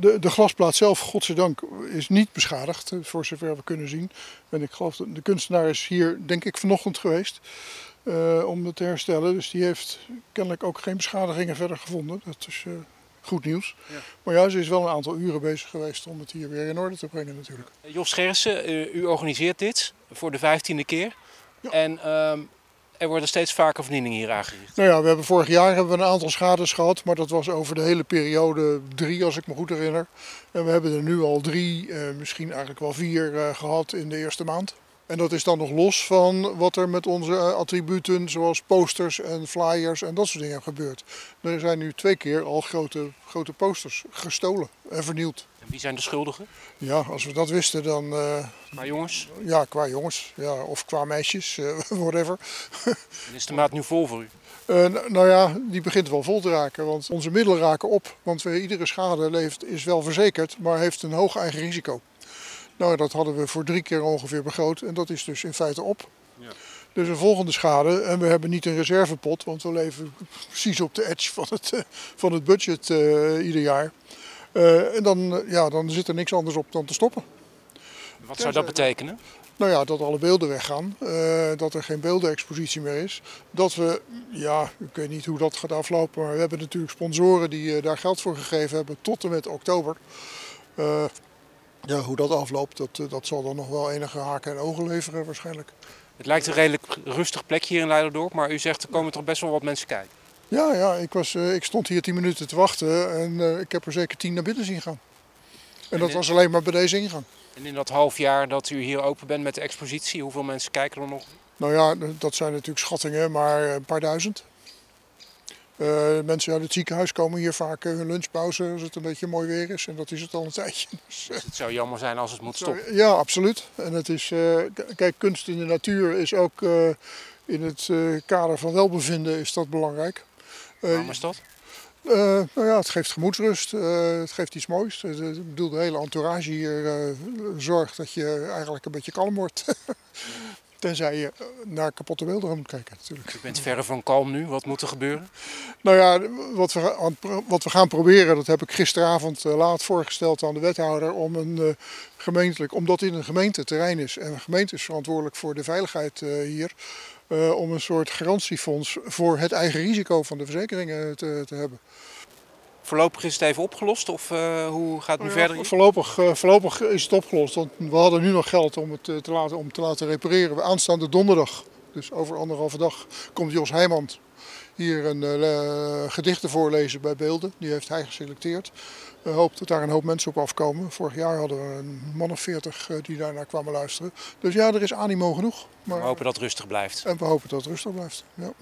de, de glasplaat zelf, godzijdank, is niet beschadigd, eh, voor zover we kunnen zien. En ik geloof dat de kunstenaar is hier, denk ik, vanochtend geweest uh, om het te herstellen. Dus die heeft kennelijk ook geen beschadigingen verder gevonden. Dat is uh, goed nieuws. Ja. Maar ja, ze is wel een aantal uren bezig geweest om het hier weer in orde te brengen natuurlijk. Jos Gersen, u organiseert dit voor de vijftiende keer. Ja. En ehm, er worden steeds vaker vernielingen hier aangericht. Nou ja, we hebben vorig jaar hebben we een aantal schades gehad, maar dat was over de hele periode drie, als ik me goed herinner. En we hebben er nu al drie, eh, misschien eigenlijk wel vier eh, gehad in de eerste maand. En dat is dan nog los van wat er met onze eh, attributen, zoals posters en flyers en dat soort dingen gebeurt. Er zijn nu twee keer al grote, grote posters gestolen en vernield. En wie zijn de schuldigen? Ja, als we dat wisten dan... Uh, qua jongens? Ja, qua jongens. Ja, of qua meisjes, uh, whatever. En is de maat nu vol voor u? Uh, nou ja, die begint wel vol te raken, want onze middelen raken op. Want iedere schade leeft, is wel verzekerd, maar heeft een hoog eigen risico. Nou, dat hadden we voor drie keer ongeveer begroot en dat is dus in feite op. Ja. Dus een volgende schade en we hebben niet een reservepot, want we leven precies op de edge van het, van het budget ieder jaar. Uh, en dan, ja, dan zit er niks anders op dan te stoppen. Wat zou dat betekenen? Nou ja, dat alle beelden weggaan, uh, dat er geen beeldenexpositie meer is. Dat we, ja, ik weet niet hoe dat gaat aflopen, maar we hebben natuurlijk sponsoren die uh, daar geld voor gegeven hebben tot en met oktober. Ja, hoe dat afloopt, dat, dat zal dan nog wel enige haken en ogen leveren waarschijnlijk. Het lijkt een redelijk rustig plekje hier in Leiderdorp, maar u zegt er komen toch best wel wat mensen kijken. Ja, ja ik, was, uh, ik stond hier tien minuten te wachten en uh, ik heb er zeker tien naar binnen zien gaan. En, en dat in... was alleen maar bij deze ingang. En in dat half jaar dat u hier open bent met de expositie, hoeveel mensen kijken er nog? Nou ja, dat zijn natuurlijk schattingen, maar een paar duizend. Uh, mensen uit het ziekenhuis komen hier vaak hun lunchpauze als het een beetje mooi weer is. En dat is het al een tijdje. Dus, het zou jammer zijn als het moet stoppen. Ja, absoluut. En het is, kijk, kunst in de natuur is ook in het kader van welbevinden is dat belangrijk. Waarom is dat? Nou ja, het geeft gemoedsrust, het geeft iets moois. Ik bedoel, de hele entourage hier zorgt dat je eigenlijk een beetje kalm wordt. Tenzij je naar kapotte beelden moet kijken natuurlijk. Je bent verre van kalm nu, wat moet er gebeuren? Nou ja, wat we, wat we gaan proberen, dat heb ik gisteravond laat voorgesteld aan de wethouder. Om een gemeentelijk, omdat dit een gemeenteterrein is en een gemeente is verantwoordelijk voor de veiligheid hier. Om een soort garantiefonds voor het eigen risico van de verzekeringen te, te hebben. Voorlopig is het even opgelost of uh, hoe gaat het nu ja, verder? Voorlopig, uh, voorlopig is het opgelost. Want we hadden nu nog geld om het te laten, om te laten repareren. Aanstaande donderdag, dus over anderhalve dag, komt Jos Heijman hier een uh, gedichten voorlezen bij Beelden. Die heeft hij geselecteerd. We hopen dat daar een hoop mensen op afkomen. Vorig jaar hadden we een man of veertig die daarnaar kwamen luisteren. Dus ja, er is animo genoeg. Maar, we hopen dat het rustig blijft. En we hopen dat het rustig blijft, ja.